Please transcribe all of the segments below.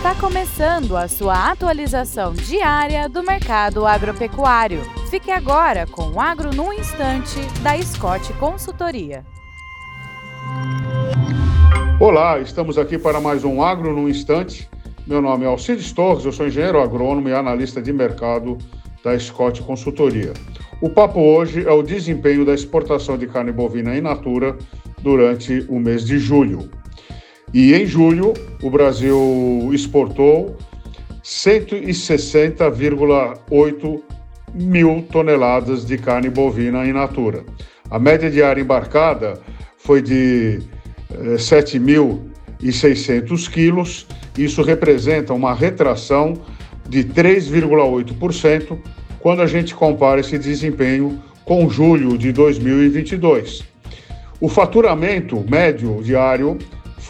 Está começando a sua atualização diária do mercado agropecuário. Fique agora com o Agro no Instante, da Scott Consultoria. Olá, estamos aqui para mais um Agro no Instante. Meu nome é Alcides Torres, eu sou engenheiro agrônomo e analista de mercado da Scott Consultoria. O papo hoje é o desempenho da exportação de carne bovina in natura durante o mês de julho. E em julho, o Brasil exportou 160,8 mil toneladas de carne bovina in natura. A média diária embarcada foi de eh, 7.600 quilos. Isso representa uma retração de 3,8% quando a gente compara esse desempenho com julho de 2022. O faturamento médio diário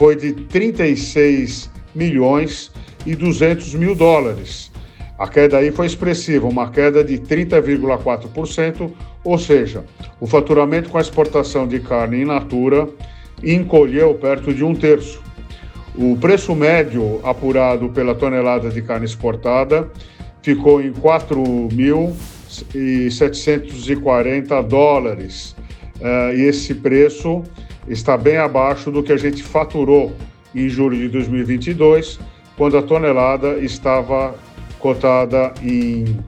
foi de 36 milhões e 200 mil dólares. A queda aí foi expressiva, uma queda de 30,4%, ou seja, o faturamento com a exportação de carne in natura encolheu perto de um terço. O preço médio apurado pela tonelada de carne exportada ficou em 4.740 dólares. Uh, e esse preço está bem abaixo do que a gente faturou em julho de 2022, quando a tonelada estava cotada em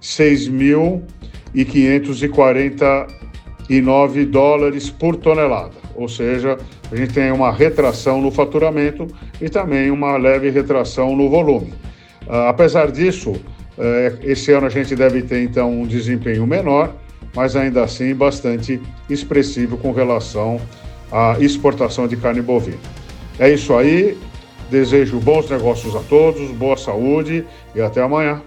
6.549 dólares por tonelada. Ou seja, a gente tem uma retração no faturamento e também uma leve retração no volume. Uh, apesar disso, uh, esse ano a gente deve ter então um desempenho menor, mas ainda assim bastante expressivo com relação à exportação de carne bovina. É isso aí. Desejo bons negócios a todos, boa saúde e até amanhã.